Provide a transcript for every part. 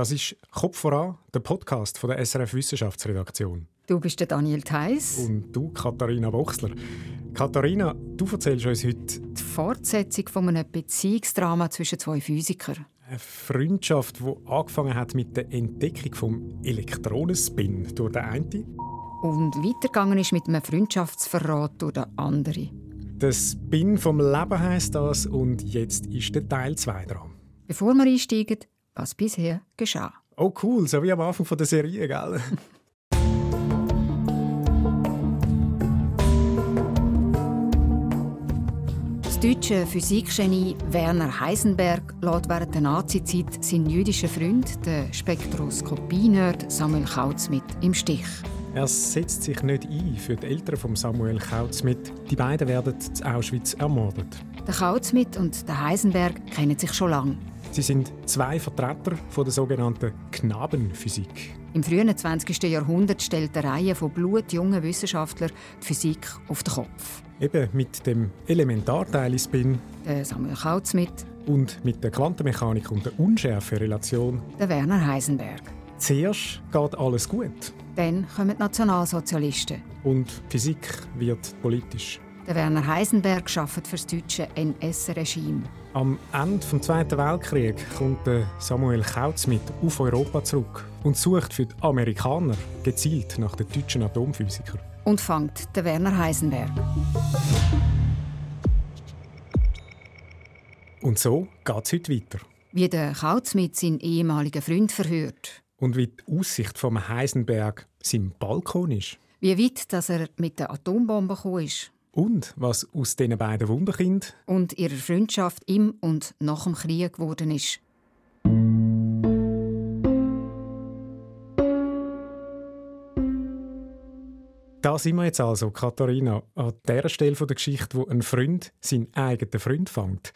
Das ist Kopf voran, der Podcast von der SRF Wissenschaftsredaktion. Du bist der Daniel Theiss. Und du, Katharina Bochsler. Katharina, du erzählst uns heute die Fortsetzung von einem Beziehungsdrama zwischen zwei Physikern. Eine Freundschaft, die angefangen hat mit der Entdeckung vom Elektronenspin durch den einen. Und weitergegangen ist mit einem Freundschaftsverrat durch den anderen. Der Spin vom Leben heisst das und jetzt ist der Teil 2 dran. Bevor wir einsteigen, was bisher geschah. Oh cool, so wie am Anfang der Serie, gell? Das deutsche Physikgenie Werner Heisenberg lässt während der Nazizeit seinen jüdischen Freund, den Spektroskopie-Nerd Samuel Kautz, mit im Stich. Er setzt sich nicht ein für die Eltern von Samuel Kautzmidt. Die beiden werden in Auschwitz ermordet. Der Kautzmidt und der Heisenberg kennen sich schon lange. Sie sind zwei Vertreter von der sogenannten Knabenphysik. Im frühen 20. Jahrhundert stellt eine Reihe von blutjungen Wissenschaftlern die Physik auf den Kopf. Eben mit dem Elementarteilspin, der Samuel Kautzmidt und mit der Quantenmechanik und der Unschärferelation, der Werner Heisenberg. Zuerst geht alles gut. Dann kommen die Nationalsozialisten. Und Physik wird politisch. Der Werner Heisenberg arbeitet für das deutsche NS-Regime. Am Ende des Zweiten Weltkriegs kommt Samuel Kautzmidt auf Europa zurück und sucht für die Amerikaner gezielt nach den deutschen Atomphysikern. Und fängt den Werner Heisenberg. Und so geht es heute weiter. Wie der Kautzmidt seinen ehemaligen Freund verhört und wie die Aussicht vom Heisenberg sein Balkon ist. Wie weit dass er mit der Atombombe gekommen ist. Und was aus diesen beiden Wunderkind und ihrer Freundschaft im und nach dem Krieg geworden ist. Da sind wir jetzt also, Katharina, an der Stelle der Geschichte, wo ein Freund seinen eigenen Freund fängt.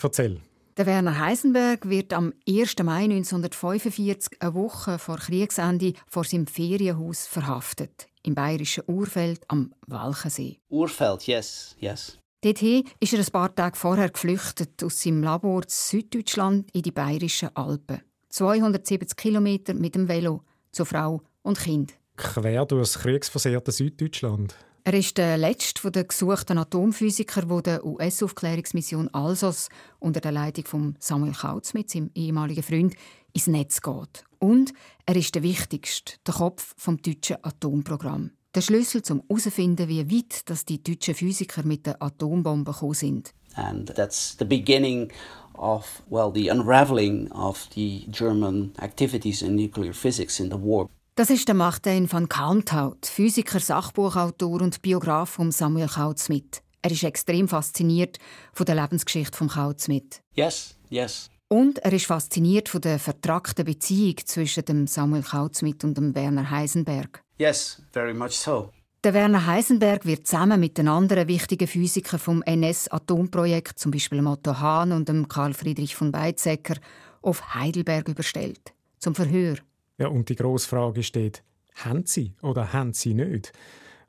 Erzähl. Der Werner Heisenberg wird am 1. Mai 1945, eine Woche vor Kriegsende, vor seinem Ferienhaus verhaftet. Im bayerischen Urfeld am Walchensee. Urfeld, yes, yes. Dorthin ist er ein paar Tage vorher geflüchtet aus seinem Labor in Süddeutschland in die bayerischen Alpen. 270 Kilometer mit dem Velo zu Frau und Kind. Quer durch das kriegsversehrte Süddeutschland. Er ist der letzte der gesuchten Atomphysiker, der der US-Aufklärungsmission ALSOS unter der Leitung von Samuel Kautz mit seinem ehemaligen Freund ins Netz geht. Und er ist der wichtigste, der Kopf vom deutschen Atomprogramm. Der Schlüssel zum herausfinden, wie weit dass die deutschen Physiker mit der Atombombe gekommen sind. And that's the beginning of well the unraveling of the German activities in nuclear physics in the war. Das ist der Martin van Kalmthout, Physiker, Sachbuchautor und Biograf von Samuel Kautzmidt. Er ist extrem fasziniert von der Lebensgeschichte von Kautzmidt. Yes, yes. Und er ist fasziniert von der vertragten Beziehung zwischen dem Samuel Kautzmidt und dem Werner Heisenberg. Yes, very much so. Der Werner Heisenberg wird zusammen mit den anderen wichtigen Physikern vom NS-Atomprojekt, zum Beispiel Otto Hahn und dem Karl Friedrich von Weizsäcker, auf Heidelberg überstellt zum Verhör. Ja, und die grosse Frage steht, haben sie oder haben sie nicht?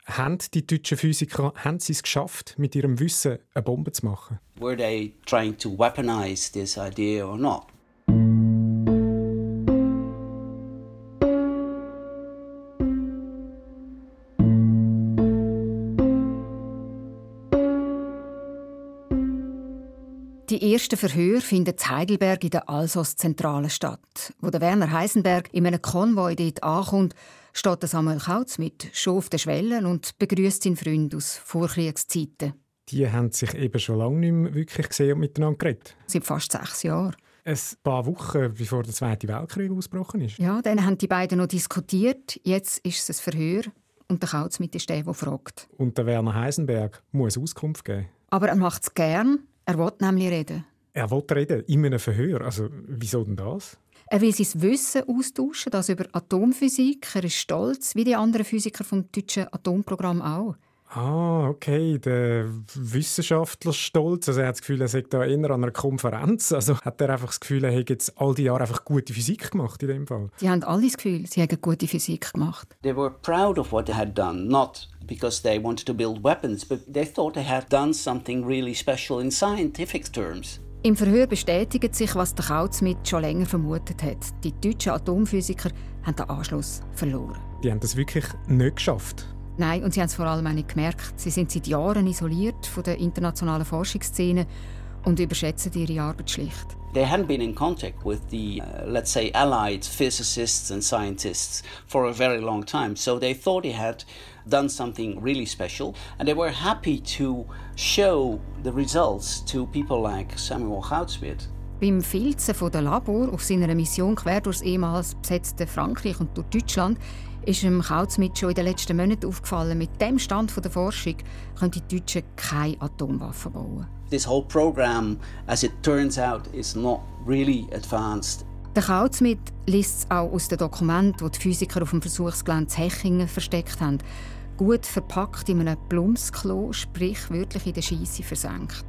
Haben die deutschen Physiker haben sie es geschafft, mit ihrem Wissen eine Bombe zu machen? Were they trying to weaponize this idea or not? Die ersten Verhöre finden in Heidelberg in der Alsos-Zentrale statt. Wo der Werner Heisenberg in einem Konvoi dort ankommt, steht Samuel Kautz mit schon auf der Schwelle und begrüßt seinen Freund aus Vorkriegszeiten. Die haben sich eben schon lange nicht mehr wirklich gesehen und miteinander geredet. Seit fast sechs Jahren. Ein paar Wochen bevor der Zweite Weltkrieg ausgebrochen ist. Ja, dann haben die beiden noch diskutiert. Jetzt ist es ein Verhör und der Kautz mit ist der, der fragt. Und der Werner Heisenberg muss Auskunft geben. Aber er macht es gern er will nämlich reden. Er will reden, in einem Verhör. Also, wieso denn das? Er will sein Wissen austauschen, das über Atomphysik. Er ist stolz, wie die anderen Physiker vom deutschen Atomprogramm auch. Ah, okay, der Wissenschaftler stolz. Also er hat das Gefühl, er sei da eher an einer Konferenz. Also hat er einfach das Gefühl, er hätte jetzt all die Jahre einfach gute Physik gemacht in dem Fall. Die haben alle das Gefühl, sie hätten gute Physik gemacht. They were proud of what they had done, not because they wanted to build weapons, but they thought they had done something really special in scientific terms. Im Verhör bestätigt sich, was der Kautzmit schon länger vermutet hat. Die deutschen Atomphysiker haben den Anschluss verloren. Die haben das wirklich nicht geschafft. Nein, und sie haben es vor allem auch nicht gemerkt. Sie sind seit Jahren isoliert von der internationalen Forschungsszene und überschätzen ihre Arbeit schlicht. They hadn't been in contact with the, uh, let's say, allied physicists and scientists for a very long time. So they thought he had done something really special. And they were happy to show the results to people like Samuel Goudsmit. Beim Filzen von der Labor auf seiner Mission quer durchs ehemals besetzte Frankreich und durch Deutschland ist dem Kautzmit schon in den letzten Monaten aufgefallen, mit dem Stand der Forschung können die Deutschen keine Atomwaffen bauen. This whole program, as it turns out, is not really advanced. Der Kautzmit liest es auch aus den Dokumenten, die die Physiker auf dem Versuchsgelände Hechingen versteckt haben. Gut verpackt in einem Blumsklo, sprich wörtlich in der Scheisse versenkt.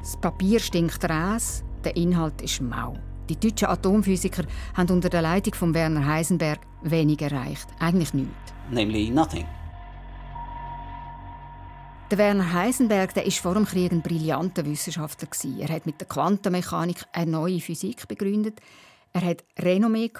Das Papier stinkt Räs, der Inhalt ist mau. Die deutschen Atomphysiker haben unter der Leitung von Werner Heisenberg wenig erreicht. Eigentlich nichts. Namely, nothing. Der Werner Heisenberg der ist vor dem Krieg ein brillanter Wissenschaftler. Er hat mit der Quantenmechanik eine neue Physik begründet. Er hat Renommee,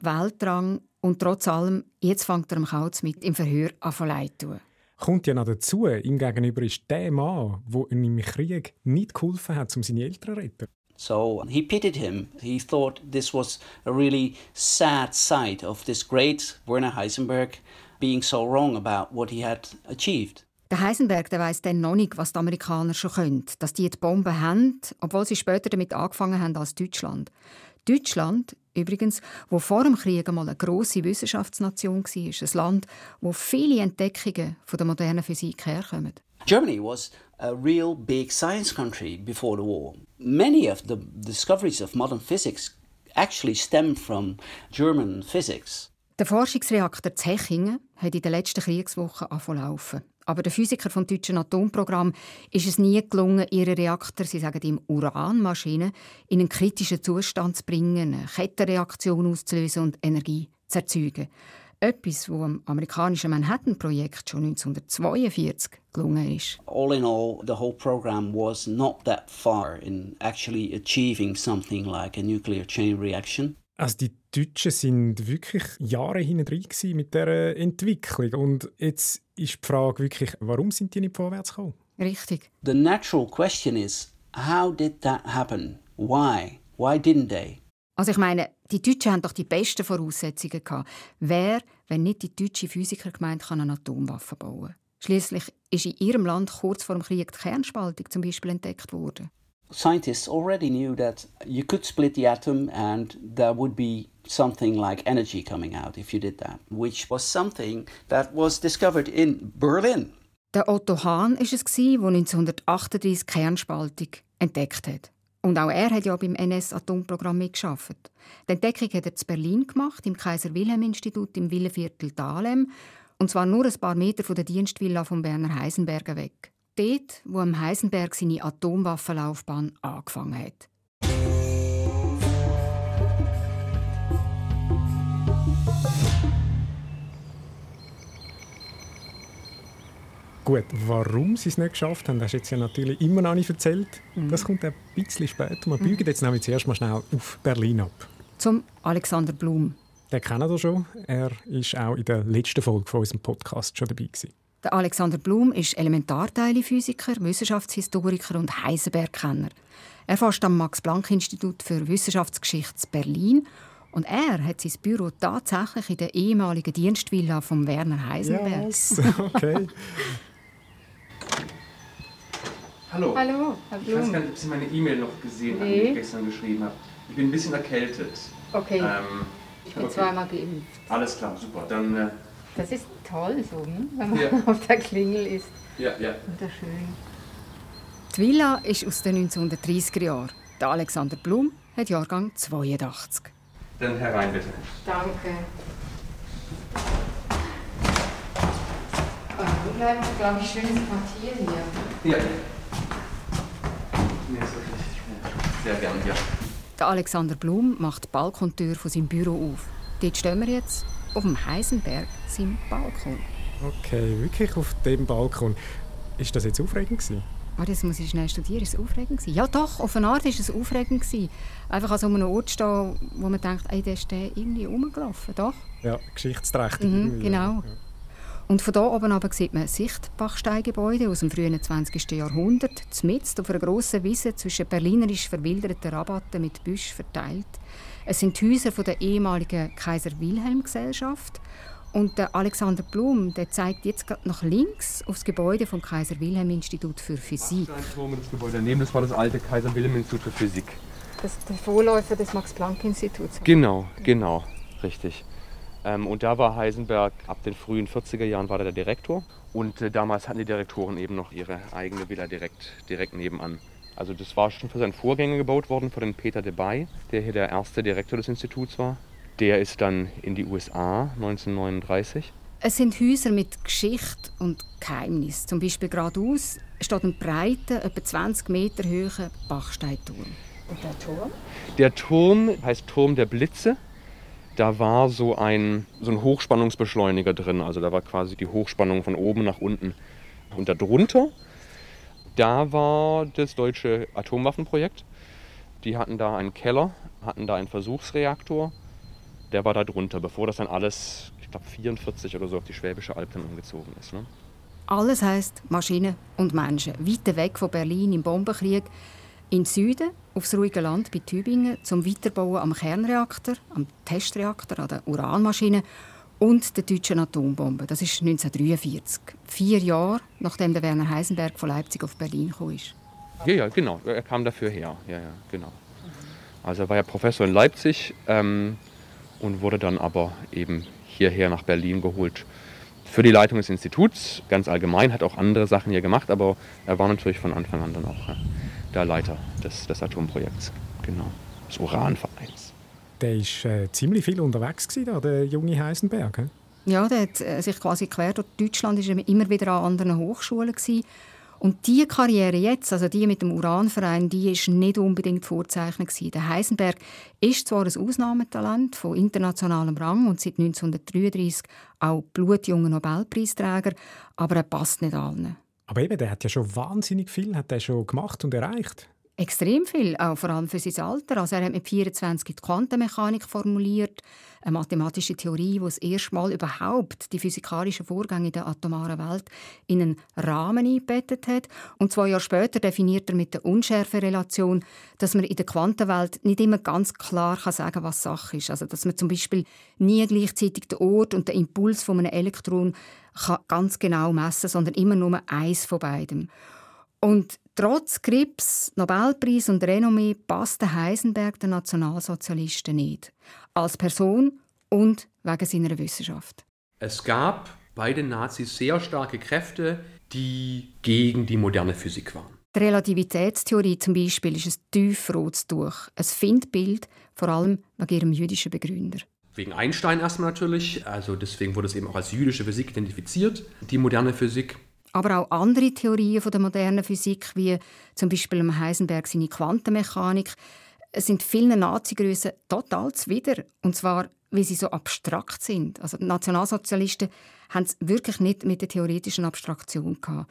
Weltrang und trotz allem, jetzt fängt er am Kauz mit im Verhör an zu Kommt ja noch dazu, ihm gegenüber ist der Mann, der ihm im Krieg nicht geholfen hat, um seine Eltern zu retten. So he pitied him. He thought this was a really sad sight of this great Werner Heisenberg being so wrong about what he had achieved. Der Heisenberg der weiss dann noch nicht, was die Amerikaner schon können. Dass die die Bomben haben, obwohl sie später damit angefangen haben als Deutschland. Deutschland, übrigens, wo vor dem Krieg einmal eine grosse Wissenschaftsnation war. Ein Land, wo viele Entdeckungen von der modernen Physik herkommen. Germany was a real big science country before the war. Many of the discoveries of modern physics actually stem from German physics. Der Forschungsreaktor Zechingen hat in den letzten Kriegswochen angefangen Aber der Physiker vom deutschen Atomprogramm ist es nie gelungen, ihre Reaktor, sie sagen ihm Uranmaschine, in einen kritischen Zustand zu bringen, eine Kettenreaktion auszulösen und Energie zu erzeugen. Etwas, was am amerikanischen Manhattan-Projekt schon 1942 gelungen ist. All in all, the whole program was not that far in actually achieving something like a nuclear chain reaction. Also die Deutschen sind wirklich Jahre hinten mit dieser Entwicklung. Und jetzt ist die Frage wirklich, warum sind die nicht vorwärts gekommen? Richtig. The natural question is, how did that happen? Why? Why didn't they? Also ich meine, die Deutschen haben doch die besten Voraussetzungen gehabt. Wer, wenn nicht die deutsche Physikergemeinde, kann eine Atomwaffe bauen? Schließlich ist in ihrem Land kurz vor dem Krieg die Kernspaltung zum Beispiel entdeckt worden. Scientists already knew that you could split the atom and there would be something like energy coming out if you did that, which was something that was discovered in Berlin. Der Otto Hahn ist es der 1938 Kernspaltung entdeckt hat. Und auch er hat ja beim NS-Atomprogramm mitgearbeitet. Die Entdeckung hat er in Berlin gemacht, im Kaiser-Wilhelm-Institut im Villenviertel Dahlem. Und zwar nur ein paar Meter von der Dienstvilla von Werner Heisenberger weg. Dort, wo Heisenberg seine Atomwaffenlaufbahn angefangen hat. Gut, warum sie es nicht geschafft haben, hast du jetzt ja natürlich immer noch nicht erzählt. Mhm. Das kommt ein bisschen später. Wir biegen jetzt nämlich zuerst mal schnell auf Berlin ab. Zum Alexander Blum. Den kennen wir schon. Er war auch in der letzten Folge von unserem Podcast schon dabei. Gewesen. Der Alexander Blum ist Elementarteile-Physiker, Wissenschaftshistoriker und Heisenberg-Kenner. Er forscht am Max-Planck-Institut für Wissenschaftsgeschichte Berlin und er hat sein Büro tatsächlich in der ehemaligen Dienstvilla von Werner Heisenberg. Yes, okay. Hallo. Hallo, Herr Blum. Ich weiß gar nicht, ob Sie meine E-Mail noch gesehen haben, die ich gestern geschrieben habe. Ich bin ein bisschen erkältet. Okay. Ähm, ich bin okay. zweimal geimpft. Alles klar, super. Dann. Äh, das ist toll so, hm? wenn man ja. auf der Klingel ist. Ja, ja. Wunderschön. Die Villa ist aus den 1930er Jahren. Der Alexander Blum hat Jahrgang 82. Dann herein bitte. Danke. Wir bleiben, glaube ich, schönes Quartier hier. Ja. Nee, ist wirklich sehr gern, ja. Der Alexander Blum macht die Balkontür von seinem Büro auf. Dort stehen wir jetzt auf dem Heisenberg, seinem Balkon. Okay, wirklich auf dem Balkon. Ist das jetzt aufregend gewesen? Oh, das muss ich schnell studieren. Ist es aufregend gewesen? Ja, doch, auf eine Art war es aufregend. Gewesen. Einfach an so einem Ort stehen, wo man denkt, ey, der ist der irgendwie rumgelaufen. Doch. Ja, geschichtsträchtig. Mhm, genau. Ja. Und von hier oben aber sieht man Sichtbachsteingebäude aus dem frühen 20. Jahrhundert, zumindest auf einer grossen Wiese zwischen berlinerisch verwilderten Rabatten mit Büsch verteilt. Es sind Häuser der ehemaligen Kaiser-Wilhelm-Gesellschaft und der Alexander Blum der zeigt jetzt nach links auf das Gebäude vom Kaiser Wilhelm Institut für Physik. Das Gebäude daneben, das war das alte Kaiser Wilhelm Institut für Physik. Das ist der Vorläufer des Max Planck Instituts. Genau, genau, richtig. Ähm, und da war Heisenberg ab den frühen 40er Jahren war er der Direktor. Und äh, damals hatten die Direktoren eben noch ihre eigene Villa direkt, direkt nebenan. Also das war schon für seinen Vorgänger gebaut worden, für den Peter Debye, der hier der erste Direktor des Instituts war. Der ist dann in die USA 1939. Es sind Häuser mit Geschichte und Geheimnis. Zum Beispiel geradeaus steht ein breiter, etwa 20 Meter hoher Bachsteinturm. Und der Turm? Der Turm heißt Turm der Blitze. Da war so ein, so ein Hochspannungsbeschleuniger drin. Also da war quasi die Hochspannung von oben nach unten. Und darunter, da war das deutsche Atomwaffenprojekt. Die hatten da einen Keller, hatten da einen Versuchsreaktor der war da drunter, bevor das dann alles, ich glaube 44 oder so, auf die Schwäbische Alb dann umgezogen ist. Ne? Alles heißt Maschinen und Menschen. Weit weg von Berlin im Bombenkrieg. In Süden, aufs ruhige Land bei Tübingen, zum Weiterbauen am Kernreaktor, am Testreaktor, an der Uranmaschine und der deutschen Atombombe. Das ist 1943. Vier Jahre, nachdem der Werner Heisenberg von Leipzig auf Berlin kam. Ja, ja, genau. Er kam dafür her. Ja, ja, genau. Also er war ja Professor in Leipzig. Ähm, und wurde dann aber eben hierher nach Berlin geholt. Für die Leitung des Instituts, ganz allgemein, hat auch andere Sachen hier gemacht, aber er war natürlich von Anfang an dann auch der Leiter des, des Atomprojekts, genau, des Uranvereins. Der war äh, ziemlich viel unterwegs, gewesen, da, der junge Heisenberg. He? Ja, der hat äh, sich quasi quer durch Deutschland, ist immer wieder an anderen Hochschulen gewesen und diese Karriere jetzt, also die mit dem Uranverein, die ist nicht unbedingt vorzeichnet gewesen. Der Heisenberg ist zwar ein Ausnahmetalent von internationalem Rang und seit 1933 auch blutjunger Nobelpreisträger, aber er passt nicht allen. Aber eben, der hat ja schon wahnsinnig viel hat er schon gemacht und erreicht. Extrem viel, auch vor allem für sein Alter. Also er hat mit 24 die Quantenmechanik formuliert, eine mathematische Theorie, die das erste Mal überhaupt die physikalischen Vorgänge in der atomaren Welt in einen Rahmen eingebettet hat. Und zwei Jahre später definiert er mit der Unschärferelation, dass man in der Quantenwelt nicht immer ganz klar kann sagen was Sache ist. Also dass man zum Beispiel nie gleichzeitig den Ort und den Impuls von einem Elektron kann ganz genau messen, sondern immer nur eins von beidem. Und trotz Krebs, Nobelpreis und Renommee passte Heisenberg den Nationalsozialisten nicht. Als Person und wegen seiner Wissenschaft. Es gab bei den Nazis sehr starke Kräfte, die gegen die moderne Physik waren. Die Relativitätstheorie zum Beispiel ist ein tiefrotes Tuch, ein Findbild, vor allem wegen ihrem jüdischen Begründer. Wegen Einstein erstmal natürlich, also deswegen wurde es eben auch als jüdische Physik identifiziert, die moderne Physik aber auch andere Theorien von der modernen Physik, wie zum Beispiel Heisenberg seine Quantenmechanik, sind vielen Nazi-Grössen total zuwider. Und zwar, weil sie so abstrakt sind. Also die Nationalsozialisten haben es wirklich nicht mit der theoretischen Abstraktion gehabt.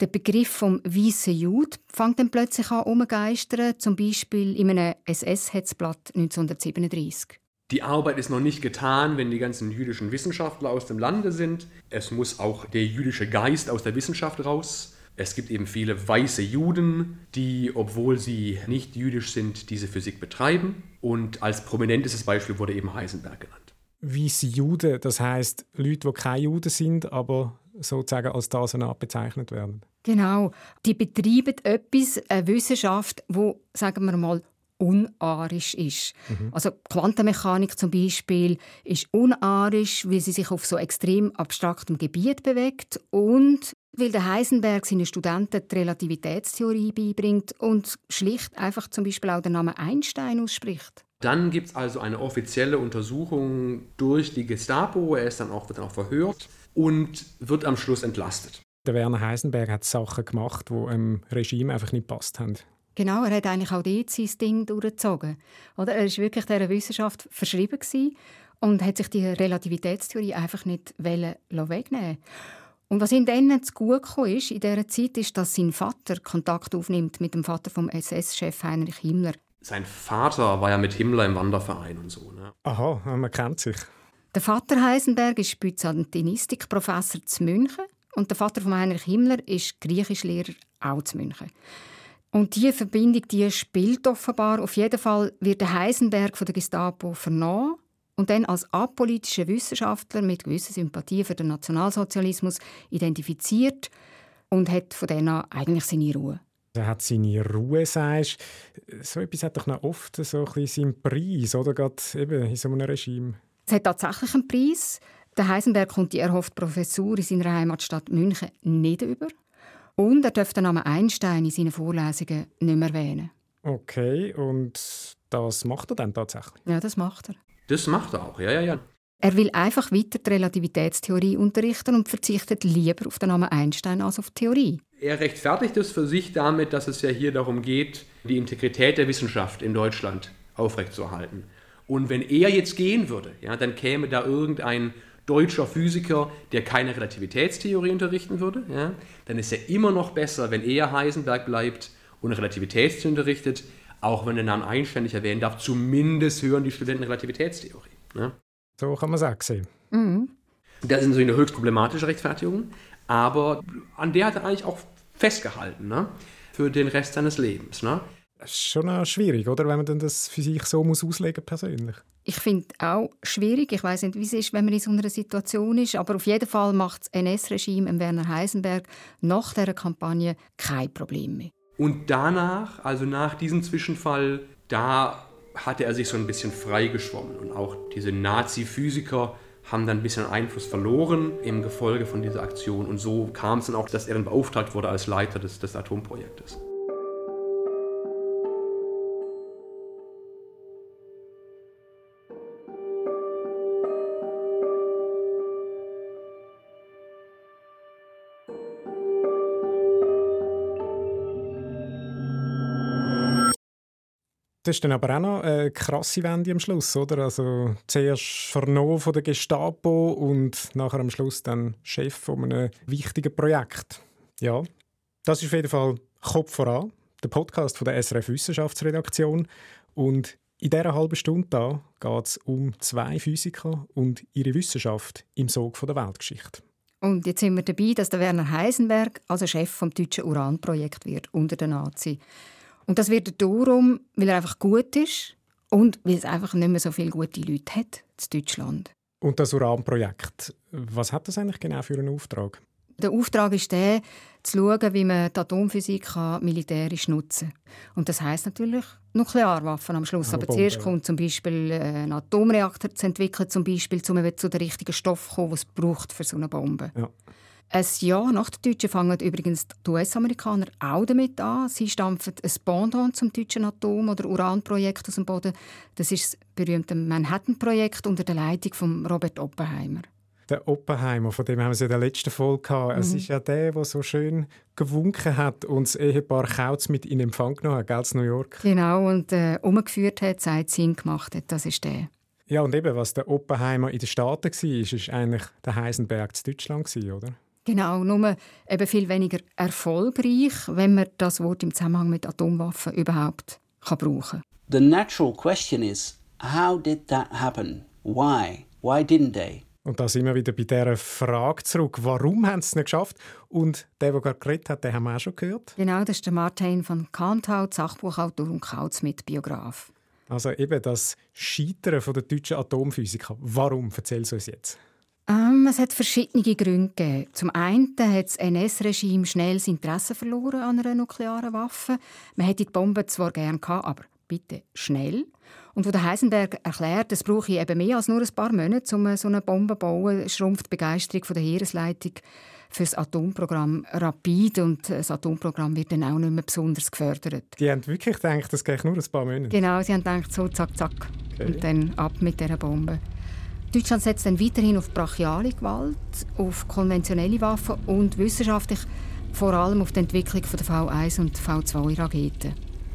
Der Begriff vom weißen Jude fängt dann plötzlich an umgeistern, zum Beispiel in einem SS-Hetzblatt 1937. Die Arbeit ist noch nicht getan, wenn die ganzen jüdischen Wissenschaftler aus dem Lande sind. Es muss auch der jüdische Geist aus der Wissenschaft raus. Es gibt eben viele weiße Juden, die, obwohl sie nicht jüdisch sind, diese Physik betreiben. Und als prominentestes Beispiel wurde eben Heisenberg genannt. Weiße Juden, das heißt Leute, die keine Juden sind, aber sozusagen als das bezeichnet werden. Genau. Die betreiben etwas, eine Wissenschaft, wo sagen wir mal unarisch ist. Mhm. Also Quantenmechanik zum Beispiel ist unarisch, weil sie sich auf so extrem abstraktem Gebiet bewegt und weil der Heisenberg seinen Studenten die Relativitätstheorie beibringt und schlicht einfach zum Beispiel auch den Namen Einstein ausspricht. Dann gibt es also eine offizielle Untersuchung durch die Gestapo. Er ist dann auch, wird dann auch verhört und wird am Schluss entlastet. Der Werner Heisenberg hat Sachen gemacht, die dem Regime einfach nicht passt haben. Genau, er hat eigentlich auch dort sein Ding durchgezogen. Oder? Er war wirklich dieser Wissenschaft verschrieben und hat sich die Relativitätstheorie einfach nicht wegnehmen Und was ihm dann zu gut ist in dieser Zeit, ist, dass sein Vater Kontakt aufnimmt mit dem Vater vom SS-Chef Heinrich Himmler. Sein Vater war ja mit Himmler im Wanderverein und so. Ne? Aha, man kennt sich. Der Vater Heisenberg ist Byzantinistikprofessor zu München und der Vater von Heinrich Himmler ist Griechischlehrer auch zu München. Und diese Verbindung die spielt offenbar. Auf jeden Fall wird der Heisenberg von der Gestapo vernommen und dann als apolitischer Wissenschaftler mit gewisser Sympathie für den Nationalsozialismus identifiziert und hat von dann an eigentlich seine Ruhe. Er hat seine Ruhe, sagst So etwas hat doch noch oft so ein bisschen seinen Preis, oder? Gerade eben in so einem Regime. Es hat tatsächlich einen Preis. Der Heisenberg kommt die erhoffte Professur in seiner Heimatstadt München nicht über. Und er darf den Namen Einstein in seinen Vorlesungen nicht mehr erwähnen. Okay, und das macht er dann tatsächlich? Ja, das macht er. Das macht er auch, ja, ja, ja. Er will einfach weiter die Relativitätstheorie unterrichten und verzichtet lieber auf den Namen Einstein als auf die Theorie. Er rechtfertigt es für sich damit, dass es ja hier darum geht, die Integrität der Wissenschaft in Deutschland aufrechtzuerhalten. Und wenn er jetzt gehen würde, ja, dann käme da irgendein deutscher Physiker, der keine Relativitätstheorie unterrichten würde, ja, dann ist er immer noch besser, wenn er Heisenberg bleibt und Relativitätstheorie unterrichtet, auch wenn der Name Einstein nicht erwähnen darf, zumindest hören die Studenten Relativitätstheorie. Ja. So kann man es auch sehen. Mhm. Das ist natürlich eine höchst problematische Rechtfertigung, aber an der hat er eigentlich auch festgehalten, ne? für den Rest seines Lebens. Ne? Das ist schon schwierig, oder? wenn man denn das für sich so muss auslegen persönlich. Ich finde auch schwierig. Ich weiß nicht, wie es ist, wenn man in so einer Situation ist. Aber auf jeden Fall macht das NS-Regime im Werner Heisenberg nach dieser Kampagne kein Problem mehr. Und danach, also nach diesem Zwischenfall, da hatte er sich so ein bisschen freigeschwommen. Und auch diese Nazi-Physiker haben dann ein bisschen Einfluss verloren im Gefolge von dieser Aktion. Und so kam es dann auch, dass er dann beauftragt wurde als Leiter des, des Atomprojektes. Das ist dann aber auch noch eine krasse Wende am Schluss, oder? Also zuerst vernommen von der Gestapo und nachher am Schluss dann Chef von einem wichtigen Projekt. Ja, das ist auf jeden Fall Kopf voran, der Podcast von der SRF Wissenschaftsredaktion. Und in dieser halben Stunde geht es um zwei Physiker und ihre Wissenschaft im Sog der Weltgeschichte. Und jetzt sind wir dabei, dass der Werner Heisenberg also Chef vom deutschen Uranprojekt wird unter den Nazis. Und das wird darum, weil er einfach gut ist und weil es einfach nicht mehr so viele gute Leute hat in Deutschland. Und das Uranprojekt, was hat das eigentlich genau für einen Auftrag? Der Auftrag ist der, zu schauen, wie man die Atomphysik militärisch nutzen kann. Und das heißt natürlich Nuklearwaffen am Schluss. Aber, Aber zuerst kommt zum Beispiel äh, ein Atomreaktor zu entwickeln, zum Beispiel, um zu den richtigen Stoff zu kommen, die es braucht für so eine Bombe. Ja. Ein Jahr nach den Deutschen fangen übrigens die US-Amerikaner auch damit an. Sie stampfen ein Pendant zum deutschen Atom- oder Uranprojekt aus dem Boden. Das ist das berühmte Manhattan-Projekt unter der Leitung von Robert Oppenheimer. Der Oppenheimer, von dem haben wir es in der letzten Folge gehabt. Mhm. Es ist ja der, der so schön gewunken hat und das Ehepaar Kautz mit in Empfang genommen hat, gell, New York. Genau, und äh, umgeführt hat, seit Sinn gemacht hat. Das ist der. Ja, und eben, was der Oppenheimer in den Staaten war, ist eigentlich der Heisenberg in Deutschland, oder? Genau, nur eben viel weniger erfolgreich, wenn man das Wort im Zusammenhang mit Atomwaffen überhaupt kann brauchen The natural question is, how did that happen? Why? Why didn't they? Und da sind wir wieder bei dieser Frage zurück. Warum haben sie es nicht geschafft? Und der, der gerade geredet hat, den haben wir auch schon gehört. Genau, das ist der Martin von Kanthaut, Sachbuchautor und Kautz-Mitbiograf. Also eben das Scheitern der deutschen Atomphysiker. Warum? Erzähl es uns jetzt. Ähm, es hat verschiedene Gründe gegeben. Zum einen hat das NS-Regime schnell das Interesse verloren an einer nuklearen Waffe. Man hätte die Bombe zwar gerne gehabt, aber bitte schnell. Und wo der Heisenberg erklärt, es brauche eben mehr als nur ein paar Monate, um so eine Bombe zu bauen, schrumpft die Begeisterung der Heeresleitung für das Atomprogramm rapid und das Atomprogramm wird dann auch nicht mehr besonders gefördert. Die haben wirklich gedacht, das geht nur ein paar Monate? Genau, sie haben gedacht, so zack, zack. Okay. Und dann ab mit dieser Bombe. Deutschland setzt dann weiterhin auf brachiale Gewalt, auf konventionelle Waffen und wissenschaftlich vor allem auf die Entwicklung der V1 und V2-Raketen.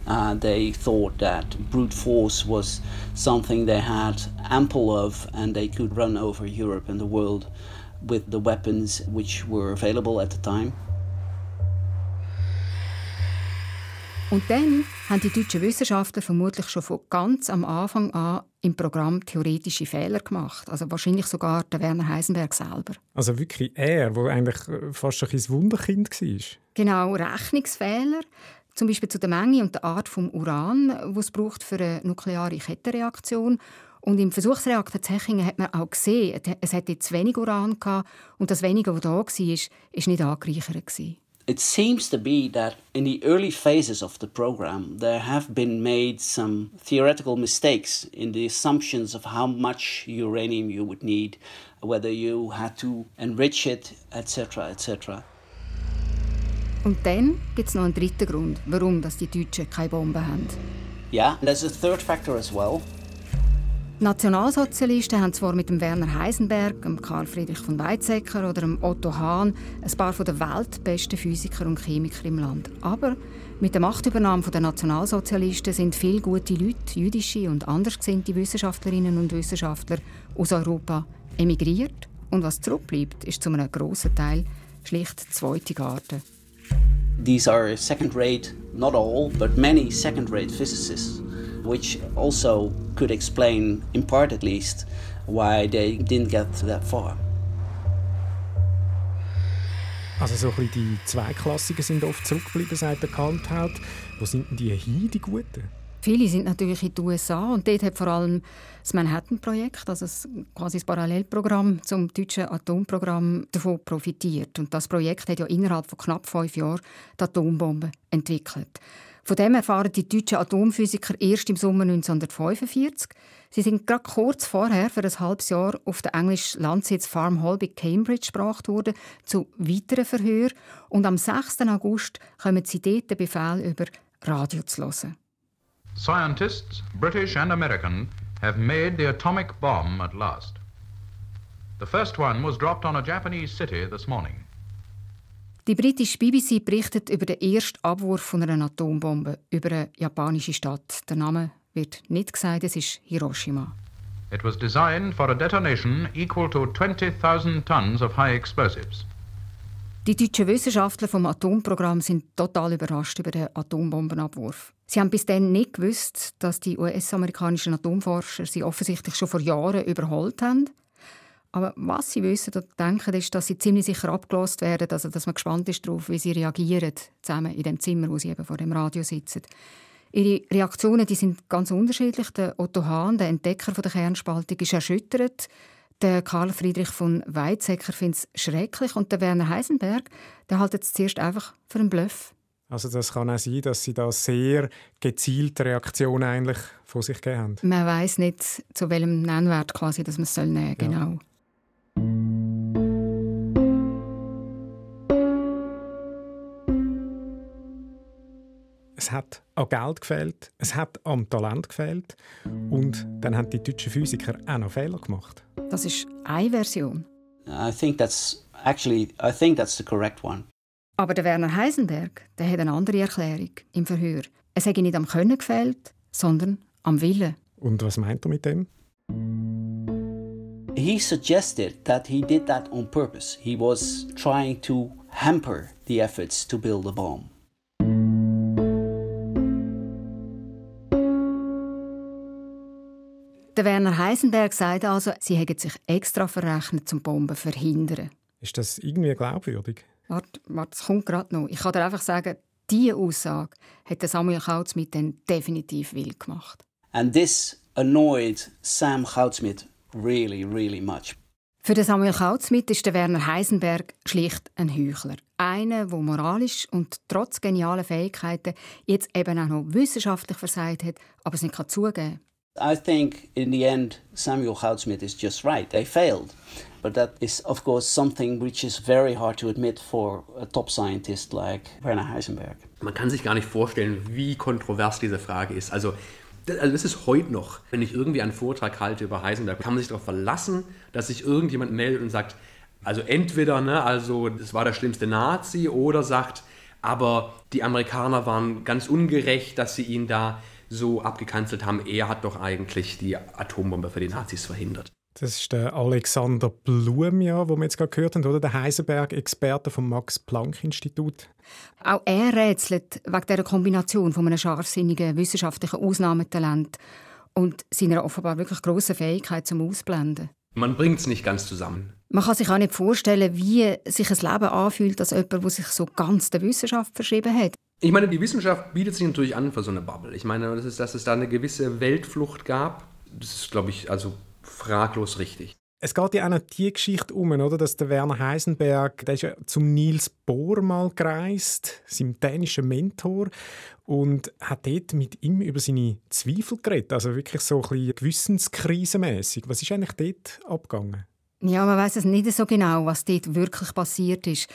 Uh, they thought that brute force was something they had ample of and they could run over Europe and the world with the weapons which were available at the time. Und dann haben die deutschen Wissenschaftler vermutlich schon von ganz am Anfang an im Programm theoretische Fehler gemacht. Also wahrscheinlich sogar der Werner Heisenberg selber. Also wirklich er, der eigentlich äh, fast ein Wunderkind war. Genau, Rechnungsfehler. Zum Beispiel zu der Menge und der Art des Uran, das es braucht für eine nukleare Kettenreaktion. Und im Versuchsreaktor Zechingen hat man auch gesehen, es hatte zu wenig Uran gehabt und das wenige, das da war, war nicht angereichert. It seems to be that in the early phases of the program, there have been made some theoretical mistakes in the assumptions of how much uranium you would need, whether you had to enrich it, etc., etc. Und dann gibt es noch einen dritten Grund, warum die Deutschen keine Bomben haben. Yeah, there's a third factor as well. Die Nationalsozialisten haben zwar mit dem Werner Heisenberg, dem Karl Friedrich von Weizsäcker oder dem Otto Hahn ein paar der weltbesten Physiker und Chemiker im Land. Aber mit der Machtübernahme der Nationalsozialisten sind viele gute Leute, jüdische und andersgesinnte Wissenschaftlerinnen und Wissenschaftler aus Europa emigriert. Und was zurückbleibt, ist zu einem grossen Teil schlicht zweite Garten. These are second-rate, not all, but many second-rate physicists which also could explain, in part at least, why they didn't get that far. Also so ein die Zweiklassigen sind oft zurückgeblieben, seit der Kaltheit. Wo sind denn die hin, die Guten? Viele sind natürlich in den USA und dort hat vor allem das Manhattan-Projekt, also quasi das Parallelprogramm zum deutschen Atomprogramm, davon profitiert. Und das Projekt hat ja innerhalb von knapp fünf Jahren die Atombombe entwickelt. Von dem erfahren die deutschen Atomphysiker erst im Sommer 1945. Sie sind gerade kurz vorher für ein halbes Jahr auf den englischen Landsitz Farm Hall bei Cambridge gebracht worden zu weiteren Verhör und am 6. August kommen sie dort den Befehl über Radio zu hören. Scientists, British and American, have made the atomic bomb at last. The first one was dropped on a Japanese city this morning. Die britische BBC berichtet über den ersten Abwurf von einer Atombombe über eine japanische Stadt. Der Name wird nicht gesagt, es ist Hiroshima. It was designed for a detonation equal to 20,000 tons of high explosives. Die deutschen Wissenschaftler vom Atomprogramm sind total überrascht über den Atombombenabwurf. Sie haben bis dann nicht gewusst, dass die US-amerikanischen Atomforscher sie offensichtlich schon vor Jahren überholt haben. Aber was sie wissen und denken, ist, dass sie ziemlich sicher abgelost werden, also dass man gespannt ist darauf, wie sie reagieren, zusammen in dem Zimmer, wo sie eben vor dem Radio sitzen. Ihre Reaktionen die sind ganz unterschiedlich. Der Otto Hahn, der Entdecker der Kernspaltung, ist erschüttert. Der Karl Friedrich von Weizsäcker findet es schrecklich und der Werner Heisenberg, der hält es zuerst einfach für einen Bluff. Also das kann auch sein, dass sie da sehr gezielte Reaktionen eigentlich von sich gegeben haben. Man weiß nicht, zu welchem Nennwert quasi, dass man es nehmen soll. Genau. Ja. Es hat an Geld gefehlt, es hat am Talent gefehlt und dann haben die deutschen Physiker auch noch Fehler gemacht. Das ist eine Version. I think that's actually I think that's the correct one. Aber der Werner Heisenberg, der hat eine andere Erklärung im Verhör. Es hätte nicht am Können gefehlt, sondern am Willen. Und was meint er mit dem? he suggested that he did that on purpose. He was trying to hamper the efforts to build a bomb. Der Werner Heisenberg sagt also, sie hätten sich extra verrechnet, zum Bomben zu verhindern. Ist das irgendwie glaubwürdig? Warte, warte, es kommt gerade noch. Ich kann dir einfach sagen, diese Aussage hat Samuel Kautzmidt dann definitiv wild gemacht. And this annoyed Sam Kautzmidt really, really much. Für den Samuel Kautzmidt ist der Werner Heisenberg schlicht ein Heuchler. Einer, der moralisch und trotz genialer Fähigkeiten jetzt eben auch noch wissenschaftlich versagt hat, aber es nicht zugeben kann. I think in the end Samuel Kautzmidt is just right. They failed. But that is of course something which is very hard to admit for a top scientist like Werner Heisenberg. Man kann sich gar nicht vorstellen, wie kontrovers diese Frage ist. Also also das ist heute noch, wenn ich irgendwie einen Vortrag halte über Heisenberg, kann man sich darauf verlassen, dass sich irgendjemand meldet und sagt, also entweder, ne, also das war der schlimmste Nazi, oder sagt, aber die Amerikaner waren ganz ungerecht, dass sie ihn da so abgekanzelt haben. Er hat doch eigentlich die Atombombe für die Nazis verhindert. Das ist der Alexander Blum, ja, den wir jetzt gerade gehört haben, oder? der Heisenberg-Experte vom Max-Planck-Institut. Auch er rätselt wegen dieser Kombination von einem scharfsinnigen wissenschaftlichen Ausnahmetalent und seiner offenbar wirklich grossen Fähigkeit zum Ausblenden. Man bringt es nicht ganz zusammen. Man kann sich auch nicht vorstellen, wie sich ein Leben anfühlt als jemand, der sich so ganz der Wissenschaft verschrieben hat. Ich meine, die Wissenschaft bietet sich natürlich an für so eine Bubble. Ich meine, das ist, dass es da eine gewisse Weltflucht gab, das ist, glaube ich, also fraglos richtig. Es geht ja auch noch die Geschichte um, oder, dass der Werner Heisenberg, der ist ja zum Niels Bohr mal gereist, seinem dänischen Mentor, und hat dort mit ihm über seine Zweifel geredet, also wirklich so ein bisschen gewissenskrisenmässig. Was ist eigentlich dort abgegangen? Ja, man weiß es nicht so genau, was dort wirklich passiert ist.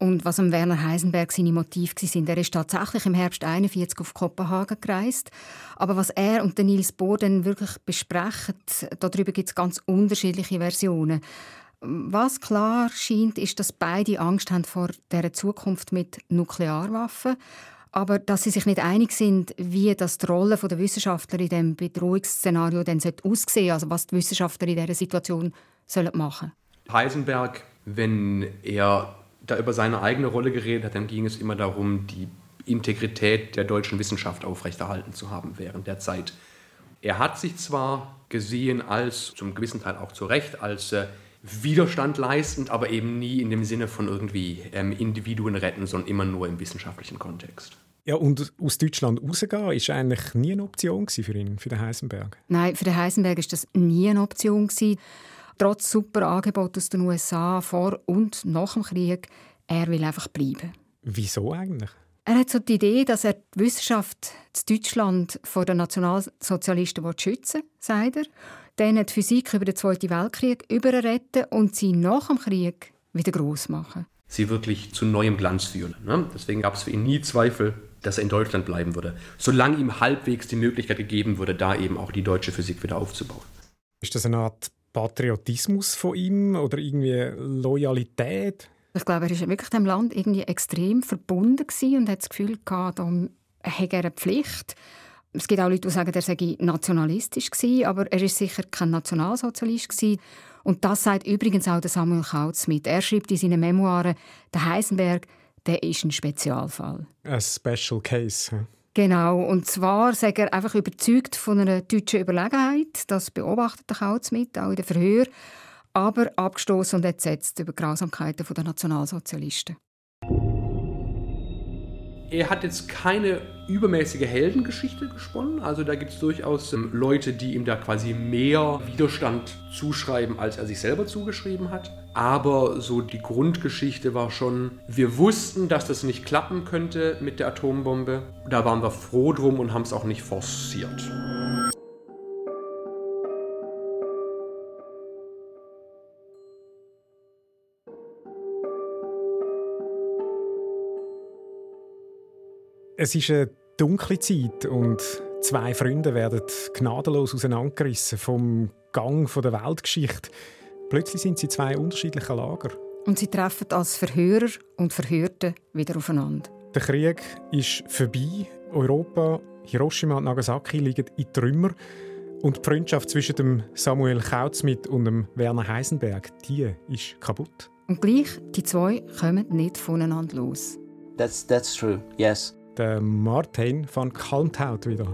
Und was am Werner Heisenberg seine Motive sind. Er ist tatsächlich im Herbst 41 auf Kopenhagen gereist. Aber was er und Nils Bohr dann wirklich besprechen, darüber gibt es ganz unterschiedliche Versionen. Was klar scheint, ist, dass beide Angst haben vor der Zukunft mit Nuklearwaffen. Aber dass sie sich nicht einig sind, wie das die Rolle der Wissenschaftler in diesem Bedrohungsszenario dann aussehen also was die Wissenschaftler in dieser Situation machen sollen. Heisenberg, wenn er da über seine eigene Rolle geredet hat, dann ging es immer darum, die Integrität der deutschen Wissenschaft aufrechterhalten zu haben während der Zeit. Er hat sich zwar gesehen als, zum gewissen Teil auch zu Recht, als äh, Widerstand leistend, aber eben nie in dem Sinne von irgendwie ähm, Individuen retten, sondern immer nur im wissenschaftlichen Kontext. Ja, und aus Deutschland rausgehen ist eigentlich nie eine Option für ihn, für den Heisenberg. Nein, für den Heisenberg ist das nie eine Option gewesen trotz super Angebot aus den USA vor und nach dem Krieg, er will einfach bleiben. Wieso eigentlich? Er hat so die Idee, dass er die Wissenschaft in Deutschland vor den Nationalsozialisten schützen will, sagt er. Dann die Physik über den Zweiten Weltkrieg überretten und sie nach dem Krieg wieder groß machen. Sie wirklich zu neuem Glanz führen. Ne? Deswegen gab es für ihn nie Zweifel, dass er in Deutschland bleiben würde, solange ihm halbwegs die Möglichkeit gegeben wurde, da eben auch die deutsche Physik wieder aufzubauen. Ist das eine Art Patriotismus von ihm oder irgendwie Loyalität? Ich glaube, er ist wirklich dem Land irgendwie extrem verbunden und hat das Gefühl gehabt, er hätte eine Pflicht. Es gibt auch Leute, die sagen, er sei nationalistisch gewesen, aber er ist sicher kein Nationalsozialist gewesen. Und das sagt übrigens auch Samuel Kautz mit. Er schreibt in seinen Memoiren, der Heisenberg, der ist ein Spezialfall. Ein Special Case. Genau, und zwar sagt er einfach überzeugt von einer deutschen Überlegenheit, das beobachtet er auch mit, auch in den Verhör, aber abgestoßen und entsetzt über die Grausamkeiten der Nationalsozialisten. Er hat jetzt keine übermäßige Heldengeschichte gesponnen. Also da gibt es durchaus ähm, Leute, die ihm da quasi mehr Widerstand zuschreiben, als er sich selber zugeschrieben hat. Aber so die Grundgeschichte war schon, wir wussten, dass das nicht klappen könnte mit der Atombombe. Da waren wir froh drum und haben es auch nicht forciert. Es ist eine dunkle Zeit und zwei Freunde werden gnadenlos auseinandergerissen vom Gang der Weltgeschichte. Plötzlich sind sie zwei unterschiedliche Lager. Und sie treffen als Verhörer und Verhörte wieder aufeinander. Der Krieg ist vorbei. Europa, Hiroshima und Nagasaki liegen in Trümmer. Und die Freundschaft zwischen dem Samuel Kautzmit und dem Werner Heisenberg, die ist kaputt. Und gleich, die zwei kommen nicht voneinander los. That's, that's true, yes der Martin van Kalmthout wieder.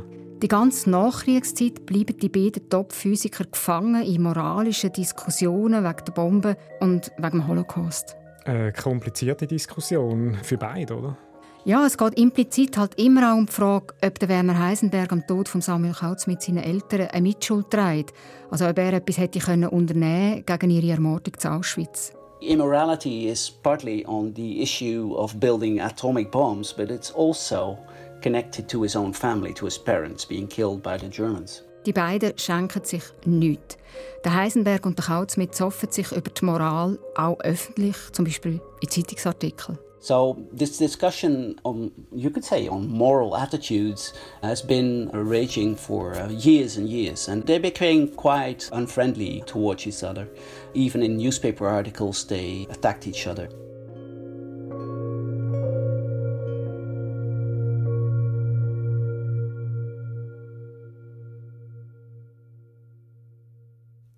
Die ganze Nachkriegszeit bleiben die beiden Top-Physiker gefangen in moralischen Diskussionen wegen der Bombe und wegen dem Holocaust. Eine komplizierte Diskussion für beide, oder? Ja, es geht implizit halt immer auch um die Frage, ob der Werner Heisenberg am Tod von Samuel Kautz mit seinen Eltern eine Mitschuld trägt. Also ob er etwas hätte können unternehmen gegen ihre Ermordung zu Auschwitz. Immorality is partly on the issue of building atomic bombs, but it's also connected to his own family, to his parents being killed by the Germans. Die beiden schenken sich nichts. Der Heisenberg und der Kautzmit zoffen sich über die Moral auch öffentlich, zum Beispiel in Zeitungsartikeln. So this discussion on, you could say, on moral attitudes has been raging for uh, years and years, and they became quite unfriendly towards each other. Even in newspaper articles, they attacked each other.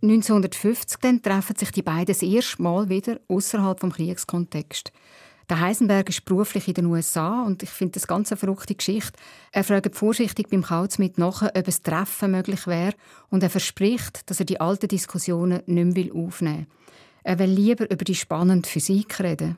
1950 dann treffen sich die beiden das erste Mal wieder außerhalb vom Kriegskontext. Der Heisenberg ist beruflich in den USA und ich finde das ganz eine verrückte Geschichte. Er fragt vorsichtig beim Kauzmit nach, ob ein Treffen möglich wäre und er verspricht, dass er die alten Diskussionen nicht mehr aufnehmen will. Er will lieber über die spannende Physik reden.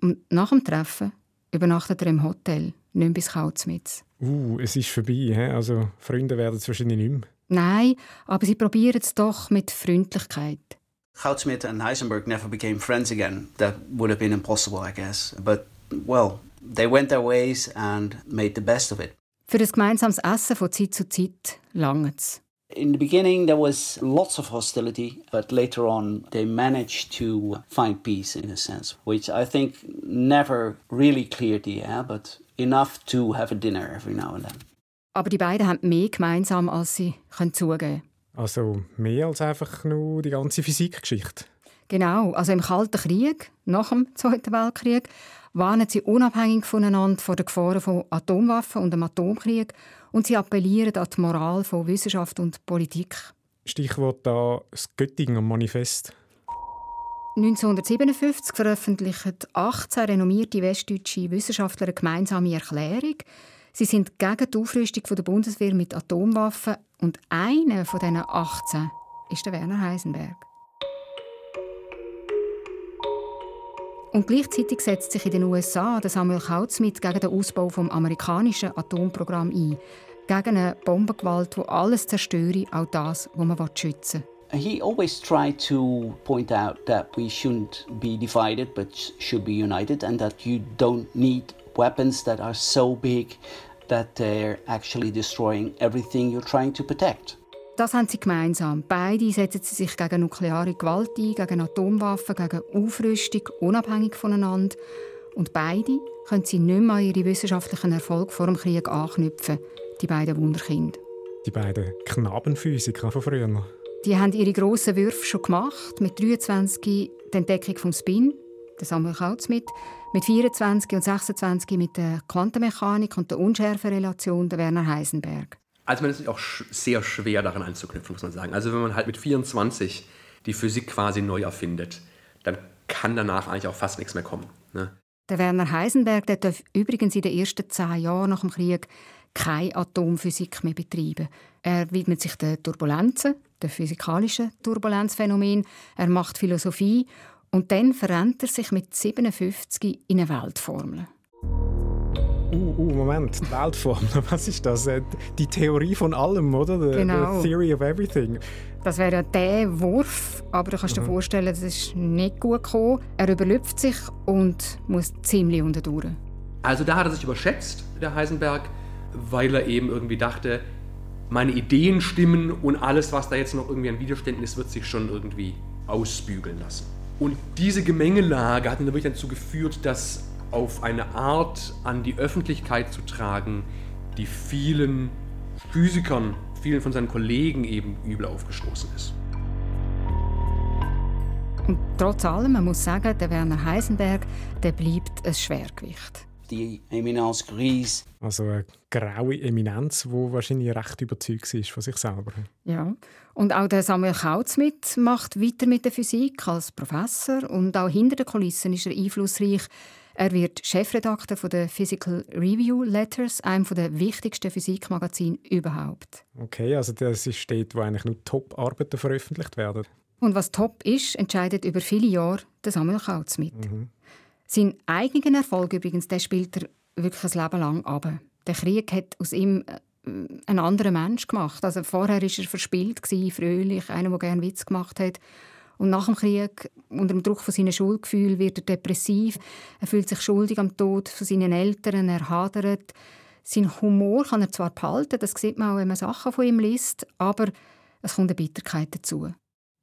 Und nach dem Treffen übernachtet er im Hotel, nicht mehr bis Kauzmitz. Uh, es ist vorbei, he? also Freunde werden es wahrscheinlich nicht mehr. Nein, aber sie probieren es doch mit Freundlichkeit. Goudsmit and Heisenberg never became friends again. That would have been impossible, I guess. But, well, they went their ways and made the best of it. Für das gemeinsames Essen von Zeit zu Zeit langt's. In the beginning, there was lots of hostility, but later on, they managed to find peace in a sense, which I think never really cleared the air, but enough to have a dinner every now and then. Aber die beiden haben mehr gemeinsam, als sie können zugeben Also mehr als einfach nur die ganze Physikgeschichte. Genau, also im Kalten Krieg, nach dem Zweiten Weltkrieg, warnen sie unabhängig voneinander vor den Gefahren von Atomwaffen und dem Atomkrieg und sie appellieren an die Moral von Wissenschaft und Politik. Stichwort da das Göttinger Manifest. 1957 veröffentlichen 18 renommierte westdeutsche Wissenschaftler eine gemeinsame Erklärung. Sie sind gegen die Aufrüstung der Bundeswehr mit Atomwaffen und einer von diesen 18 ist der Werner Heisenberg. Und gleichzeitig setzt sich in den USA der Samuel Kautzmidt gegen den Ausbau des amerikanischen Atomprogramms ein. Gegen eine Bombengewalt, die alles zerstöre, auch das, was man schützen will. He always tried to point out that we shouldn't be divided but should be united and that you don't need weapons that are so big that they're actually destroying everything you're trying to protect. Das haben sie gemeinsam. Beide setzen sie sich gegen nukleare Gewalt ein, gegen Atomwaffen, gegen Aufrüstung, unabhängig voneinander. Und beide können sie nicht mehr an ihre wissenschaftlichen Erfolge vor dem Krieg anknüpfen, die beiden Wunderkinder. Die beiden Knabenphysiker von früher. Die haben ihre grossen Würfe schon gemacht. Mit 23 die Entdeckung vom Spin, der Samuel Kautzmidt. Mit 24 und 26 mit der Quantenmechanik und der Unschärferelation der Werner Heisenberg. Also man ist auch sehr schwer daran anzuknüpfen, muss man sagen. Also wenn man halt mit 24 die Physik quasi neu erfindet, dann kann danach eigentlich auch fast nichts mehr kommen. Ne? Der Werner Heisenberg der darf übrigens in den ersten zehn Jahren nach dem Krieg keine Atomphysik mehr betreiben. Er widmet sich den Turbulenzen, den physikalischen Turbulenzphänomen. Er macht Philosophie und dann verrennt er sich mit 57 in eine Weltformel. Uh, uh, Moment, die Weltformel, was ist das? Äh, die Theorie von allem, oder? The, genau. the Theory of Everything. Das wäre ja der Wurf, aber du kannst dir vorstellen, das ist nicht gut gekommen. Er überlüpft sich und muss ziemlich unterdurch. Also da hat er sich überschätzt, der Heisenberg, weil er eben irgendwie dachte, meine Ideen stimmen und alles, was da jetzt noch irgendwie an Widerständen ist, wird sich schon irgendwie ausbügeln lassen. Und diese Gemengelage hat ihn wirklich dazu geführt, dass auf eine Art an die Öffentlichkeit zu tragen, die vielen Physikern, vielen von seinen Kollegen eben übel aufgestoßen ist. Und trotz allem, man muss sagen, der Werner Heisenberg, der bleibt ein Schwergewicht. Die Eminence grise. Also eine graue Eminenz, die wahrscheinlich recht überzeugt ist von sich selber. Ja, und auch der Samuel Kautzmidt macht weiter mit der Physik als Professor und auch hinter den Kulissen ist er einflussreich. Er wird Chefredakteur von der Physical Review Letters, einem der wichtigsten Physikmagazine überhaupt. Okay, also das ist dort, wo eigentlich nur Top-Arbeiten veröffentlicht werden. Und was top ist, entscheidet über viele Jahre der Samuel Kautzmidt. Mhm. Sein eigenen Erfolg übrigens, der spielt er wirklich ein Leben lang ab. Der Krieg hat aus ihm äh, einen anderen Mensch gemacht. Also vorher war er verspielt, fröhlich, einer, der gerne Witz gemacht hat. Und nach dem Krieg, unter dem Druck von seinen Schuldgefühlen, wird er depressiv. Er fühlt sich schuldig am Tod von seinen Eltern, er hadert. Sein Humor kann er zwar behalten, das sieht man auch, wenn man Sachen von ihm liest, aber es kommt eine Bitterkeit dazu.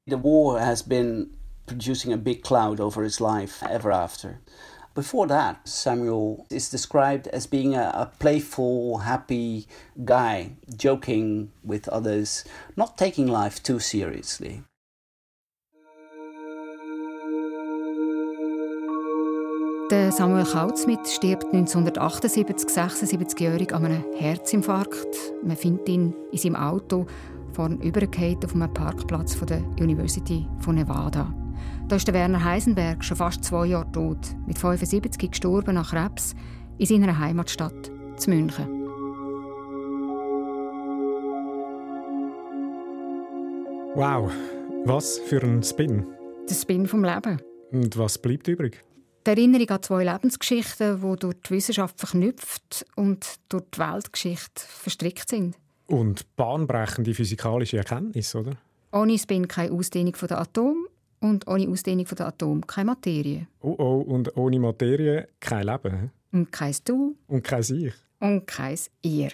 The war has been producing a big cloud over his life ever after. Before that, Samuel is described as being a, a, playful, happy guy, joking with others, not taking life too seriously. Der Samuel Kautzmidt stirbt 1978, 76-jährig, an einem Herzinfarkt. Man findet ihn in seinem Auto vorn übergefallen auf einem Parkplatz von der University von Nevada. Da ist der Werner Heisenberg schon fast zwei Jahre tot, mit 75 gestorben nach Krebs in seiner Heimatstadt zu München. Wow, was für ein Spin. Der Spin vom Leben. Und was bleibt übrig? Die Erinnerung an zwei Lebensgeschichten, die durch die Wissenschaft verknüpft und durch die Weltgeschichte verstrickt sind. Und bahnbrechende physikalische Erkenntnisse, oder? Ohne Spin keine Ausdehnung der Atom und ohne Ausdehnung der Atom keine Materie. Oh oh, und ohne Materie kein Leben. Und kein Du. Und kein Ich. Und kein Ihr.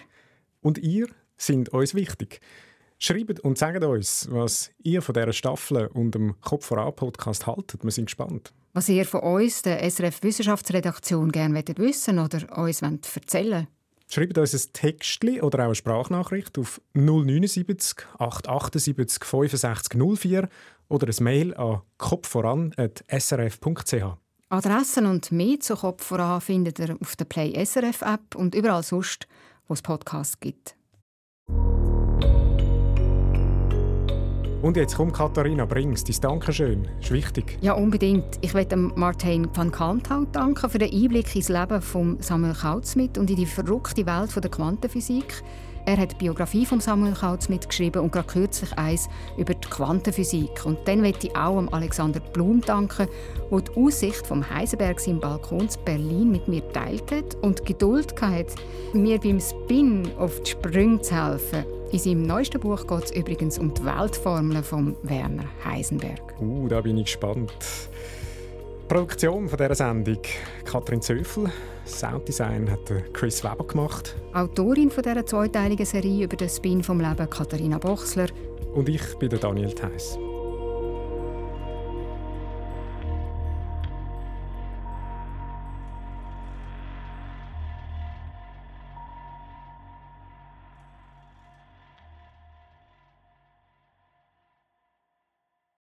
Und ihr sind uns wichtig. Schreibt und sagt uns, was ihr von dieser Staffel und dem Kopf voran Podcast haltet. Wir sind gespannt. Was ihr von uns, der SRF Wissenschaftsredaktion, gerne wissen oder uns erzählen wollt. Schreibt uns ein Textli oder auch eine Sprachnachricht auf 079 878 65 04 oder ein Mail an kopfvoran.srf.ch. Adressen und mehr zu Kopf voran findet ihr auf der Play SRF App und überall sonst, wo es Podcasts gibt. Und jetzt kommt Katharina, bring's dein Dankeschön. Ist wichtig. Ja, unbedingt. Ich möchte Martin van Kalmthout danken für den Einblick ins Leben von Samuel Kautzmidt und in die verrückte Welt der Quantenphysik. Er hat die Biografie von Samuel Kautzmidt geschrieben und gerade kürzlich eins über die Quantenphysik. Und dann möchte ich auch Alexander Blum danken, der die Aussicht vom Heisenberg im Balkon in Berlin mit mir teilt hat und Geduld hatte, mir beim Spin auf die Sprünge zu helfen. In seinem neuesten Buch geht es übrigens um die Weltformeln von Werner Heisenberg. Uh, da bin ich gespannt. Produktion von dieser Sendung Katrin Zöfel. Sounddesign hat Chris Weber gemacht. Autorin von dieser zweiteiligen Serie über den Spin vom Leben Katharina Bochsler. Und ich bin der Daniel Theiss.